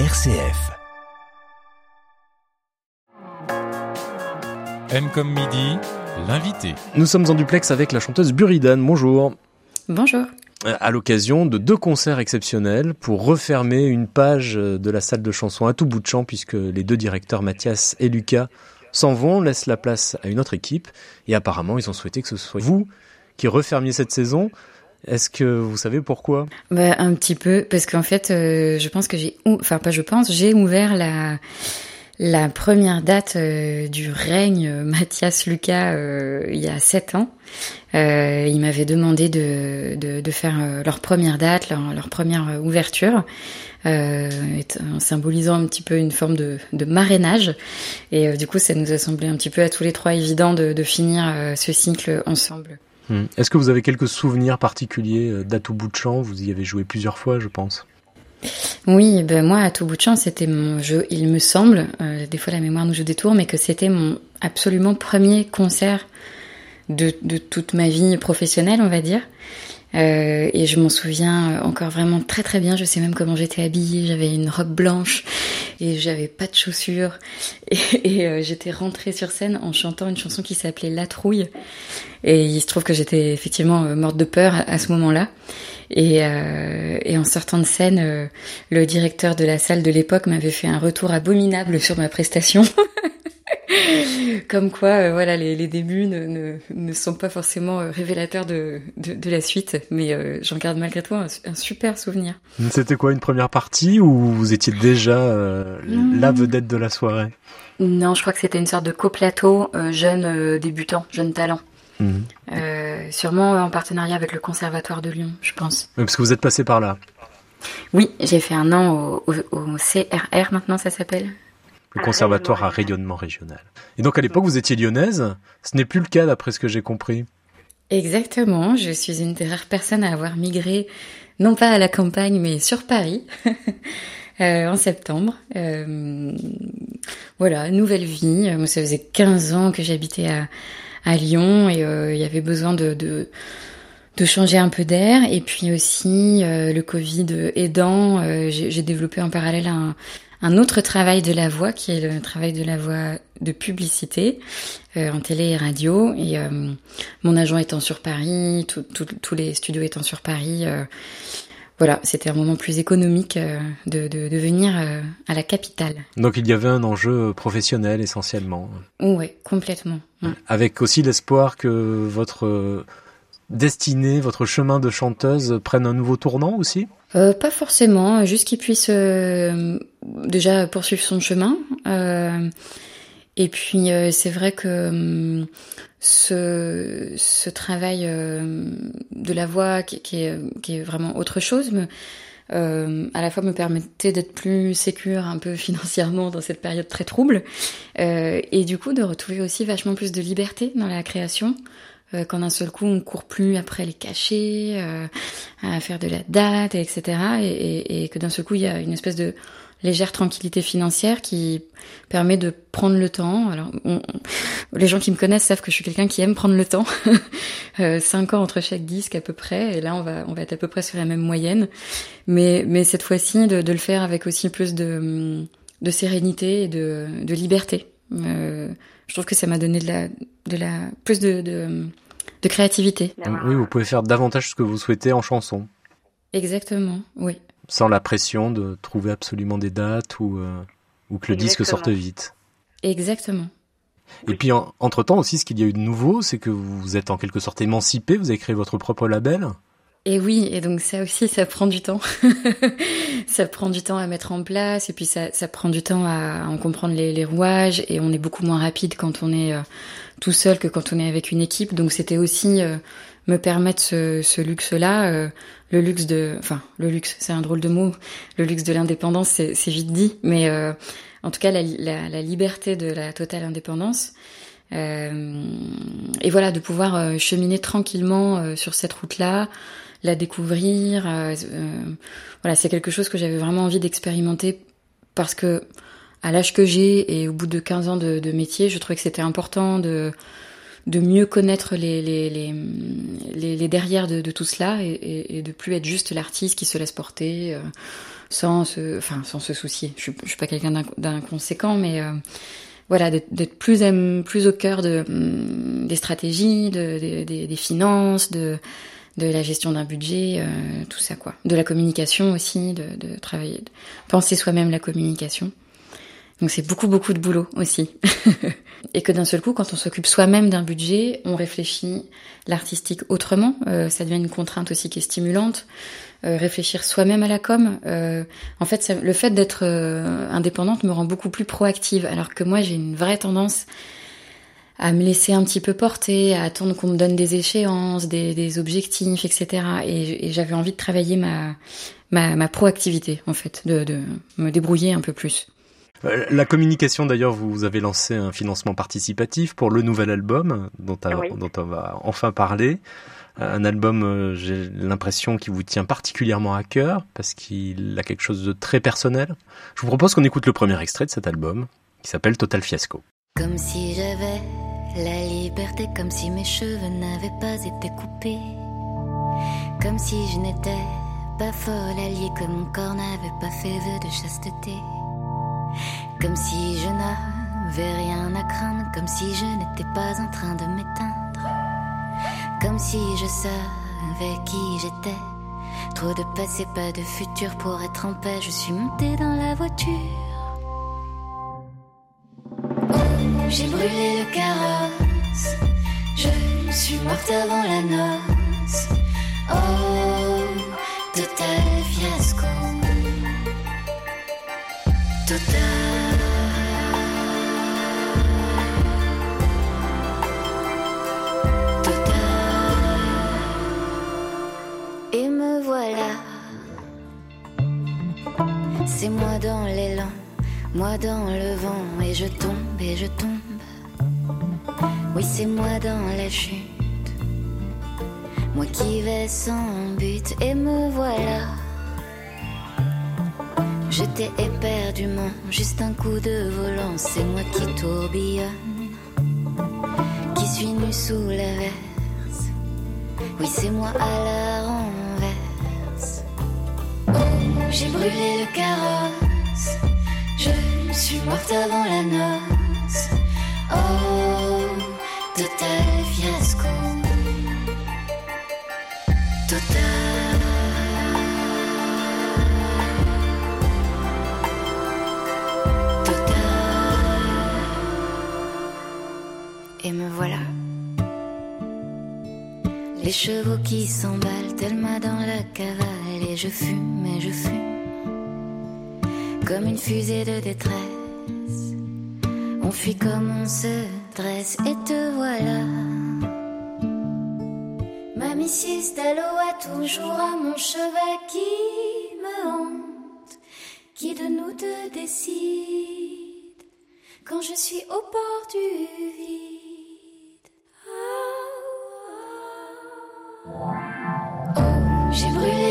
RCF. M comme midi, l'invité. Nous sommes en duplex avec la chanteuse Buridan. Bonjour. Bonjour. Euh, À l'occasion de deux concerts exceptionnels pour refermer une page de la salle de chansons à tout bout de champ puisque les deux directeurs Mathias et Lucas s'en vont, laissent la place à une autre équipe et apparemment ils ont souhaité que ce soit vous qui refermiez cette saison. Est-ce que vous savez pourquoi? Bah, un petit peu, parce qu'en fait, euh, je pense que j'ai, enfin pas je pense, j'ai ouvert la la première date euh, du règne euh, Mathias Lucas il y a sept ans. Ils m'avaient demandé de, de, faire leur première date, leur, première ouverture, en symbolisant un petit peu une forme de, de marrainage. Et du coup, ça nous a semblé un petit peu à tous les trois évident de, finir ce cycle ensemble. Hmm. Est-ce que vous avez quelques souvenirs particuliers euh, d'À tout bout de champ Vous y avez joué plusieurs fois, je pense. Oui, ben moi, à tout bout de champ, c'était mon jeu, il me semble, euh, des fois la mémoire nous joue des tours, mais que c'était mon absolument premier concert de toute ma vie professionnelle, on va dire. Euh, et je m'en souviens encore vraiment très très bien. Je sais même comment j'étais habillée. J'avais une robe blanche et j'avais pas de chaussures. Et, euh, j'étais rentrée sur scène en chantant une chanson qui s'appelait La Trouille. Et il se trouve que j'étais effectivement euh, morte de peur à, à ce moment-là. Et, euh, et en sortant de scène, euh, le directeur de la salle de l'époque m'avait fait un retour abominable sur ma prestation. Comme quoi, euh, voilà, les, les débuts ne, ne, ne sont pas forcément euh, révélateurs de, de, de la suite, mais euh, j'en garde malgré tout un, un super souvenir. C'était quoi une première partie ou vous étiez déjà euh, la vedette de la soirée? Non, je crois que c'était une sorte de coplateau jeune débutant, jeune talent. Euh, sûrement en partenariat avec le Conservatoire de Lyon, je pense. Parce que vous êtes passé par là? Oui, j'ai fait un an au, au, au CRR, maintenant ça s'appelle. Le conservatoire à rayonnement régional. Et donc à l'époque, vous étiez lyonnaise. Ce n'est plus le cas d'après ce que j'ai compris. Exactement, je suis une des rares personnes à avoir migré, non pas à la campagne, mais sur Paris, euh, en septembre. Euh, voilà, nouvelle vie. Moi, ça faisait 15 ans que j'habitais à, à Lyon et euh, il y avait besoin de, de, de changer un peu d'air. Et puis aussi, le Covid aidant, j'ai développé en parallèle un, un autre travail de la voix, qui est le travail de la voix de publicité euh, en télé et radio. Et euh, mon agent étant sur Paris, tous les studios étant sur Paris, euh, voilà, c'était un moment plus économique de, de, de venir à la capitale. Donc il y avait un enjeu professionnel essentiellement. Ouais, complètement. Ouais. Avec aussi l'espoir que votre destinée, votre chemin de chanteuse prenne un nouveau tournant aussi? Euh, pas forcément, juste qu'il puisse euh, déjà poursuivre son chemin. Euh, et puis euh, c'est vrai que hum, ce, ce travail euh, de la voix qui, qui est, qui est vraiment autre chose, me, euh, à la fois me permettait d'être plus sécure un peu financièrement dans cette période très trouble, euh, et du coup de retrouver aussi vachement plus de liberté dans la création. Euh, quand d'un seul coup on court plus après les cachets, euh, à faire de la date, etc. Et, et, et que d'un seul coup il y a une espèce de légère tranquillité financière qui permet de prendre le temps. Alors, on- on- les gens qui me connaissent savent que je suis quelqu'un qui aime prendre le temps. Euh, Cinq ans entre chaque disque à peu près, et là on va on va être à peu près sur la même moyenne. Mais mais cette fois-ci de, de le faire avec aussi plus de de sérénité et de de liberté. Euh, je trouve que ça m'a donné de la de la plus de de, de créativité. Oui, vous pouvez faire davantage ce que vous souhaitez en chanson, Exactement, oui. Sans la pression de trouver absolument des dates ou, euh, ou que le disque sorte vite. Exactement. Et puis en- entre-temps aussi, ce qu'il y a eu de nouveau, c'est que vous vous êtes en quelque sorte émancipé, vous avez créé votre propre label. Et oui, et donc ça aussi, ça prend du temps. ça prend du temps à mettre en place, et puis ça, ça prend du temps à en comprendre les, les rouages, et on est beaucoup moins rapide quand on est euh, tout seul que quand on est avec une équipe. Donc c'était aussi euh, me permettre ce, ce luxe-là, euh, le luxe de, enfin le luxe, c'est un drôle de mot, le luxe de l'indépendance, c'est vite dit, mais euh, en tout cas la, la, la liberté de la totale indépendance. Euh, et voilà, de pouvoir euh, cheminer tranquillement euh, sur cette route-là, la découvrir. euh, voilà, c'est quelque chose que j'avais vraiment envie d'expérimenter parce que à l'âge que j'ai et au bout de 15 ans de, de métier, je trouvais que c'était important de de mieux connaître les, les, les, les, derrière de, de, tout cela et, et, de plus être juste l'artiste qui se laisse porter sans se, enfin, sans se soucier. Je, je suis pas quelqu'un d'inconséquent, mais voilà, d'être plus, plus au cœur de, mm, des stratégies, de, des finances, de, de la gestion d'un budget, euh, tout ça quoi. De la communication aussi, de, de travailler, de penser soi-même la communication. Donc c'est beaucoup beaucoup de boulot aussi. et que d'un seul coup, quand on s'occupe soi-même d'un budget, on réfléchit l'artistique autrement. Euh, ça devient une contrainte aussi qui est stimulante. Euh, réfléchir soi-même à la com. Euh, en fait, le fait d'être euh, indépendante me rend beaucoup plus proactive, alors que moi j'ai une vraie tendance à me laisser un petit peu porter, à attendre qu'on me donne des échéances, des, des objectifs, etc. Et, et j'avais envie de travailler ma, ma, ma proactivité, en fait, de, de me débrouiller un peu plus. La communication, d'ailleurs, vous avez lancé un financement participatif pour le nouvel album dont, dont on va enfin parler un album, euh, j'ai l'impression qu'il vous tient particulièrement à cœur parce qu'il a quelque chose de très personnel. Je vous propose qu'on écoute le premier extrait de cet album qui s'appelle Total Fiasco. Comme si j'avais la liberté, comme si mes cheveux n'avaient pas été coupés, comme si je n'étais pas folle alliée, que mon corps n'avait pas fait vœu de chasteté, comme si je n'avais rien à craindre, comme si je n'étais pas en train de m'éteindre comme si je savais qui j'étais. Trop de passé, pas de futur pour être en paix. Je suis montée dans la voiture. J'ai brûlé le carrosse. Je suis morte avant la noce. Oh, total fiasco. Total. C'est moi dans l'élan, moi dans le vent, et je tombe et je tombe. Oui, c'est moi dans la chute, moi qui vais sans but, et me voilà. J'étais éperdument, juste un coup de volant, c'est moi qui tourbillonne, qui suis nu sous la verse. Oui, c'est moi à la renverse. J'ai brûlé le carrosse. Je suis morte avant la noce. Les chevaux qui s'emballent tellement dans la cavale et je fume et je fume comme une fusée de détresse. On fuit comme on se dresse et te voilà. Ma Mrs. a toujours à mon chevet qui me hante. Qui de nous deux décide quand je suis au bord du vide? J'ai brûlé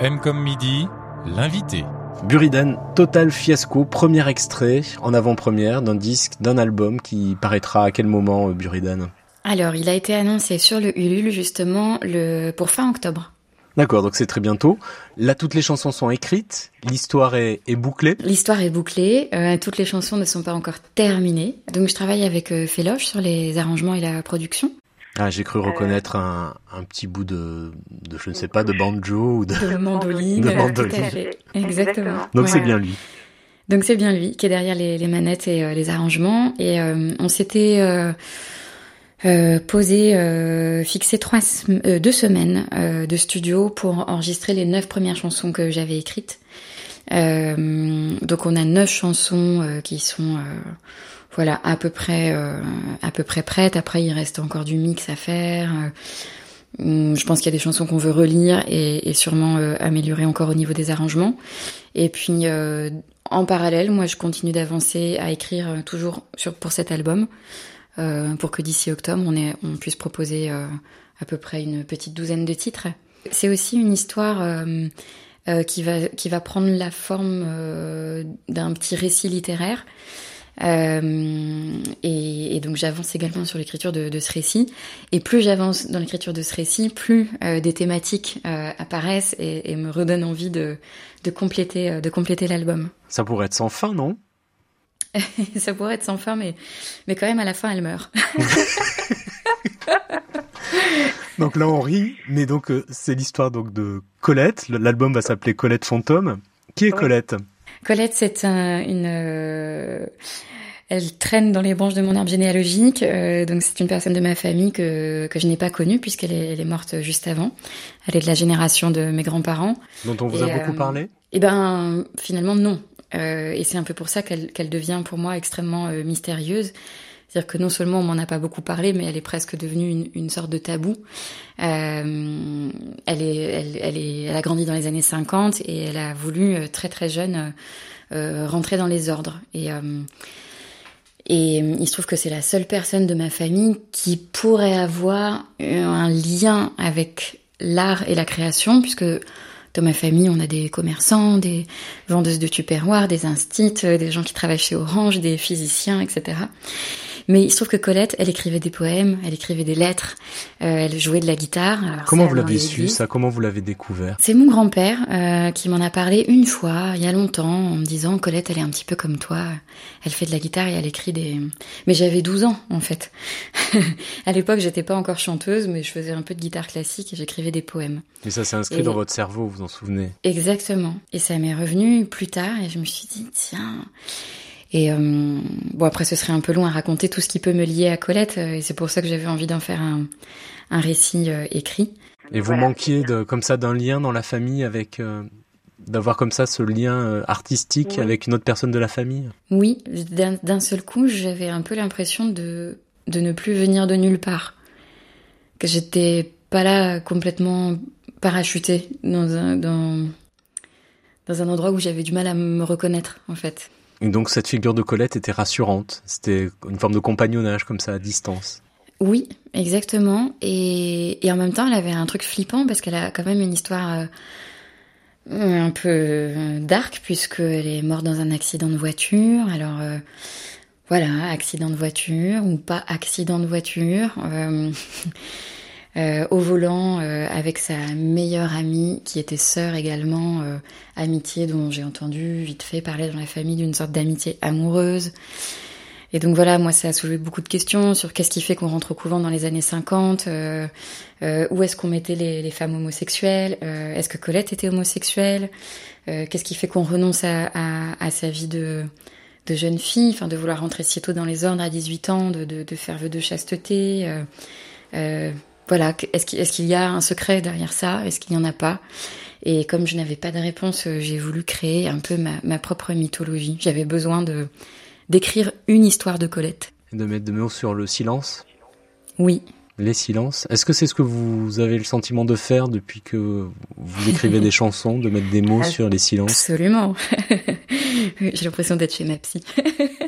M comme midi, l'invité. Buridan, total fiasco, premier extrait en avant-première d'un disque, d'un album qui paraîtra à quel moment, euh, Buridan Alors, il a été annoncé sur le Ulule justement le... pour fin octobre. D'accord, donc c'est très bientôt. Là, toutes les chansons sont écrites, l'histoire est, bouclée. L'histoire est bouclée, euh, toutes les chansons ne sont pas encore terminées. Donc je travaille avec euh, Féloche sur les arrangements et la production. Ah, j'ai cru reconnaître un, un, petit bout de, de, je ne sais pas, de banjo ou de, de mandoline. De mandoline. Exactement. Donc c'est bien lui. Donc c'est bien lui qui est derrière les, les manettes et euh, les arrangements. Et euh, on s'était euh, euh, posé, euh, fixé trois, euh, deux semaines euh, de studio pour enregistrer les neuf premières chansons que j'avais écrites. donc on a neuf chansons qui sont voilà à peu près à peu près prêtes. Après il reste encore du mix à faire. Hum, je pense qu'il y a des chansons qu'on veut relire et, sûrement améliorer encore au niveau des arrangements. Et puis en parallèle, moi je continue d'avancer à écrire toujours sur, pour cet album. Euh, pour que d'ici octobre, on, on puisse proposer euh, à peu près une petite douzaine de titres. C'est aussi une histoire euh, qui, va, qui va prendre la forme d'un petit récit littéraire. Euh, et, et, donc j'avance également sur l'écriture de, de, ce récit. Et plus j'avance dans l'écriture de ce récit, plus euh, des thématiques euh, apparaissent et, et, me redonnent envie de, de compléter, de compléter l'album. Ça pourrait être sans fin, non? Ça pourrait être sans fin, mais, mais quand même, à la fin, elle meurt. donc là, on rit, mais donc c'est l'histoire donc de Colette. L'album va s'appeler Colette Fantôme. Qui est Colette? Colette, c'est un, une. Euh, elle traîne dans les branches de mon arbre généalogique, euh, donc c'est une personne de ma famille que, que je n'ai pas connue puisqu'elle est, elle est morte juste avant. Elle est de la génération de mes grands-parents. Dont on vous a beaucoup parlé? Eh ben, finalement non. Euh, et c'est un peu pour ça qu'elle devient pour moi extrêmement euh, mystérieuse. C'est-à-dire que non seulement on m'en a pas beaucoup parlé, mais elle est presque devenue une, une sorte de tabou. Euh, elle, est, elle, est, elle a grandi dans les années 50 et elle a voulu euh, très très jeune euh, rentrer dans les ordres. Et, et il se trouve que c'est la seule personne de ma famille qui pourrait avoir un lien avec l'art et la création, puisque dans ma famille, on a des commerçants, des vendeuses de tupperware, des instits, euh, des gens qui travaillent chez Orange, des physiciens, etc. Mais il se trouve que Colette, elle écrivait des poèmes, elle écrivait des lettres, euh, elle jouait de la guitare. Comment vous l'avez su ça? Comment vous l'avez découvert? C'est mon grand-père euh, qui m'en a parlé une fois, il y a longtemps, en me disant Colette, elle est un petit peu comme toi, elle fait de la guitare et elle écrit des. Mais j'avais 12 ans en fait. à l'époque, j'étais pas encore chanteuse, mais je faisais un peu de guitare classique et j'écriaprès des poèmes. Et ça s'est inscrit dans votre cerveau, vous vous en souvenez? Exactement. Et ça m'est revenu plus tard et je me suis dit tiens. Et euh, bon, après, ce serait un peu long à raconter tout ce qui peut me lier à Colette, euh, et c'est pour ça que j'avais envie d'en faire un, un récit euh, écrit. Et vous manquiez de, comme ça d'un lien dans la famille avec d'avoir comme ça ce lien artistique avec une autre personne de la famille? Oui, d'un seul coup, j'avais un peu l'impression de, de ne plus venir de nulle part. Que j'étais pas là complètement parachutée dans un, dans, dans un endroit où j'avais du mal à me reconnaître, en fait. Donc cette figure de Colette était rassurante. C'était une forme de compagnonnage comme ça à distance. Oui, exactement. Et, en même temps, elle avait un truc flippant parce qu'elle a quand même une histoire euh, un peu euh, dark puisqu'elle est morte dans un accident de voiture. Alors euh, voilà, accident de voiture ou pas accident de voiture. au volant euh, avec sa meilleure amie qui était sœur également, euh, amitié dont j'ai entendu vite fait parler dans la famille d'une sorte d'amitié amoureuse. Et donc voilà, moi ça a soulevé beaucoup de questions sur qu'est-ce qui fait qu'on rentre au couvent dans les années 50, où est-ce qu'on mettait les, les, femmes homosexuelles, est-ce que Colette était homosexuelle, qu'est-ce qui fait qu'on renonce à, à, à, sa vie de, de jeune fille, enfin de vouloir rentrer si tôt dans les ordres à 18 ans, de, de, de faire vœu de chasteté. Voilà, est-ce qu'il y a un secret derrière ça? Est-ce qu'il n'y en a pas? Et comme je n'avais pas de réponse, euh, j'ai voulu créer un peu ma, propre mythologie. J'avais besoin de d'écrire une histoire de Colette. De mettre de mots sur le silence? Oui. Les silences. Est-ce que c'est ce que vous avez le sentiment de faire depuis que vous écrivez des chansons, de mettre des mots sur les silences? Absolument. j'ai l'impression d'être chez ma psy.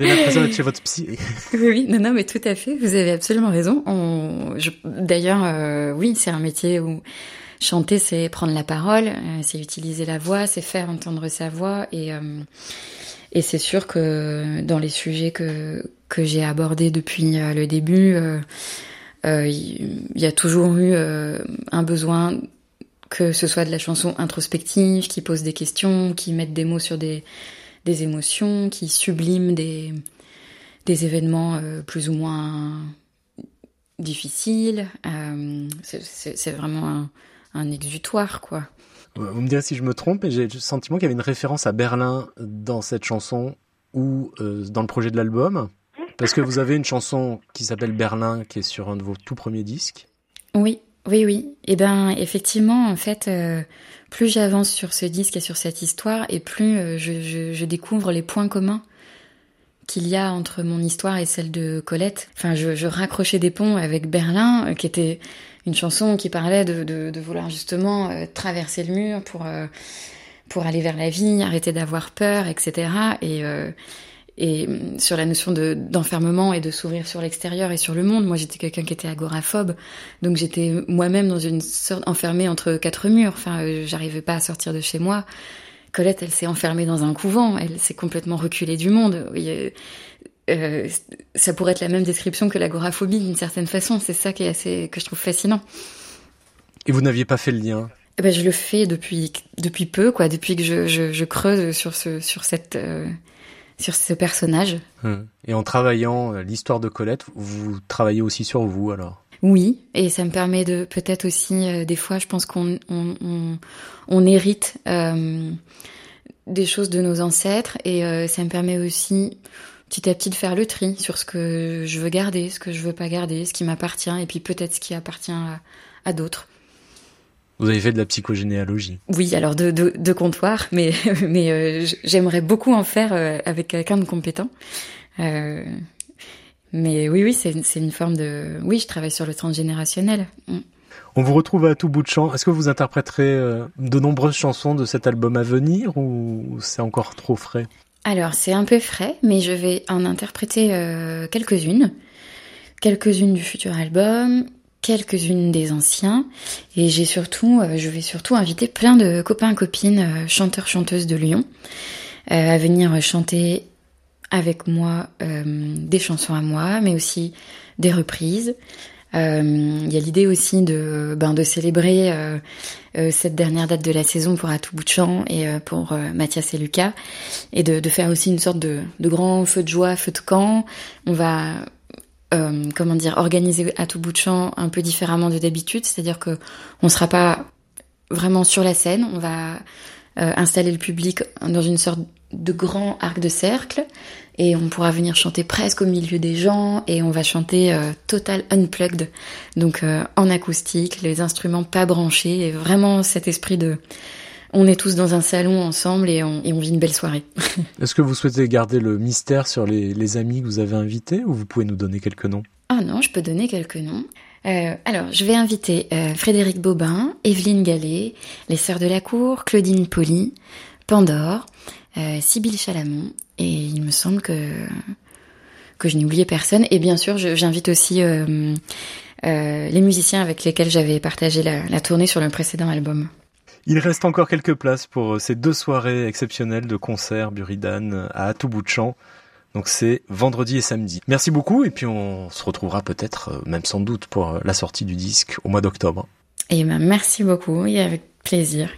J'ai l'impression d'être chez votre psy. oui, non, non, mais tout à fait. Vous avez absolument raison. On... D'ailleurs, euh, oui, c'est un métier où chanter, c'est prendre la parole, euh, c'est utiliser la voix, c'est faire entendre sa voix. Et, euh, et c'est sûr que dans les sujets que, que j'ai abordés depuis le début, il y a toujours eu un besoin que ce soit de la chanson introspective, qui pose des questions, qui mette des mots sur des des émotions, qui subliment des, des événements euh, plus ou moins difficiles. Euh, c'est vraiment un, un, exutoire, quoi. Vous me direz si je me trompe, mais j'ai le sentiment qu'il y avait une référence à Berlin dans cette chanson ou euh, dans le projet de l'album. Parce que vous avez une chanson qui s'appelle Berlin, qui est sur un de vos tout premiers disques. Oui, oui, oui. Et eh ben, effectivement, en fait, euh, plus j'avance sur ce disque et sur cette histoire, et plus euh, je, découvre les points communs qu'il y a entre mon histoire et celle de Colette. Enfin, je, raccrochais des ponts avec Berlin, euh, qui était une chanson qui parlait de, vouloir justement traverser le mur pour pour aller vers la vie, arrêter d'avoir peur, etc. Et et sur la notion de d'enfermement et de s'ouvrir sur l'extérieur et sur le monde. Moi, j'étais quelqu'un qui était agoraphobe, donc j'étais moi-même dans une sorte enfermée entre quatre murs. Enfin, euh, j'arrivais pas à sortir de chez moi. Colette, elle s'est enfermée dans un couvent. Elle s'est complètement reculée du monde. Euh, euh, ça pourrait être la même description que l'agoraphobie d'une certaine façon. C'est ça qui est assez que je trouve fascinant. Et vous n'aviez pas fait le lien? Eh ben, je le fais depuis depuis peu, quoi. Depuis que je, je, je creuse sur ce sur cette sur ce personnage. Hum. Et en travaillant euh, l'histoire de Colette, vous travaillez aussi sur vous alors? Oui, et ça me permet de peut-être aussi euh, des fois, je pense qu'on on, on, hérite euh, des choses de nos ancêtres et ça me permet aussi petit à petit de faire le tri sur ce que je veux garder, ce que je veux pas garder, ce qui m'appartient et puis peut-être ce qui appartient à, à d'autres. Vous avez fait de la psychogénéalogie Oui, alors de, de, de comptoir, mais, mais euh, j'aimerais beaucoup en faire euh, avec quelqu'un de compétent. Euh, mais oui, oui, c'est une forme de... Oui, je travaille sur le transgénérationnel. Mm. On vous retrouve à tout bout de champ. Est-ce que vous interpréterez de nombreuses chansons de cet album à venir ou c'est encore trop frais? Alors, c'est un peu frais, mais je vais en interpréter quelques-unes. Quelques-unes du futur album, quelques-unes des anciens et j'ai surtout, euh, je vais surtout inviter plein de copains copines euh, chanteurs chanteuses de Lyon euh, à venir chanter avec moi des chansons à moi, mais aussi des reprises. Il y a l'idée aussi de, ben, de célébrer cette dernière date de la saison pour À tout et pour Mathias et Lucas, et de, de, faire aussi une sorte de, de grand feu de joie, feu de camp. On va euh, comment dire, organisé à tout bout de champ un peu différemment de d'habitude, c'est-à-dire que on sera pas vraiment sur la scène, on va euh, installer le public dans une sorte de grand arc de cercle et on pourra venir chanter presque au milieu des gens et on va chanter euh, total unplugged, donc en acoustique, les instruments pas branchés et vraiment cet esprit de on est tous dans un salon ensemble et on, vit une belle soirée. Est-ce que vous souhaitez garder le mystère sur les, amis que vous avez invités ou vous pouvez nous donner quelques noms? Ah non, je peux donner quelques noms. Euh, alors, je vais inviter euh, Frédéric Bobin, Evelyne Gallet, les Sœurs de la Cour, Claudine Poli, Pandore, euh, Sybille Chalamont, et il me semble que que je n'ai oublié personne. Et bien sûr, j'invite aussi les musiciens avec lesquels j'avais partagé la tournée sur le précédent album. Il reste encore quelques places pour euh, ces deux soirées exceptionnelles de concert Buridan euh, à tout. Donc c'est vendredi et samedi. Merci beaucoup et puis on se retrouvera peut-être, euh, même sans doute, pour la sortie du disque au mois d'octobre. Eh ben merci beaucoup et avec plaisir.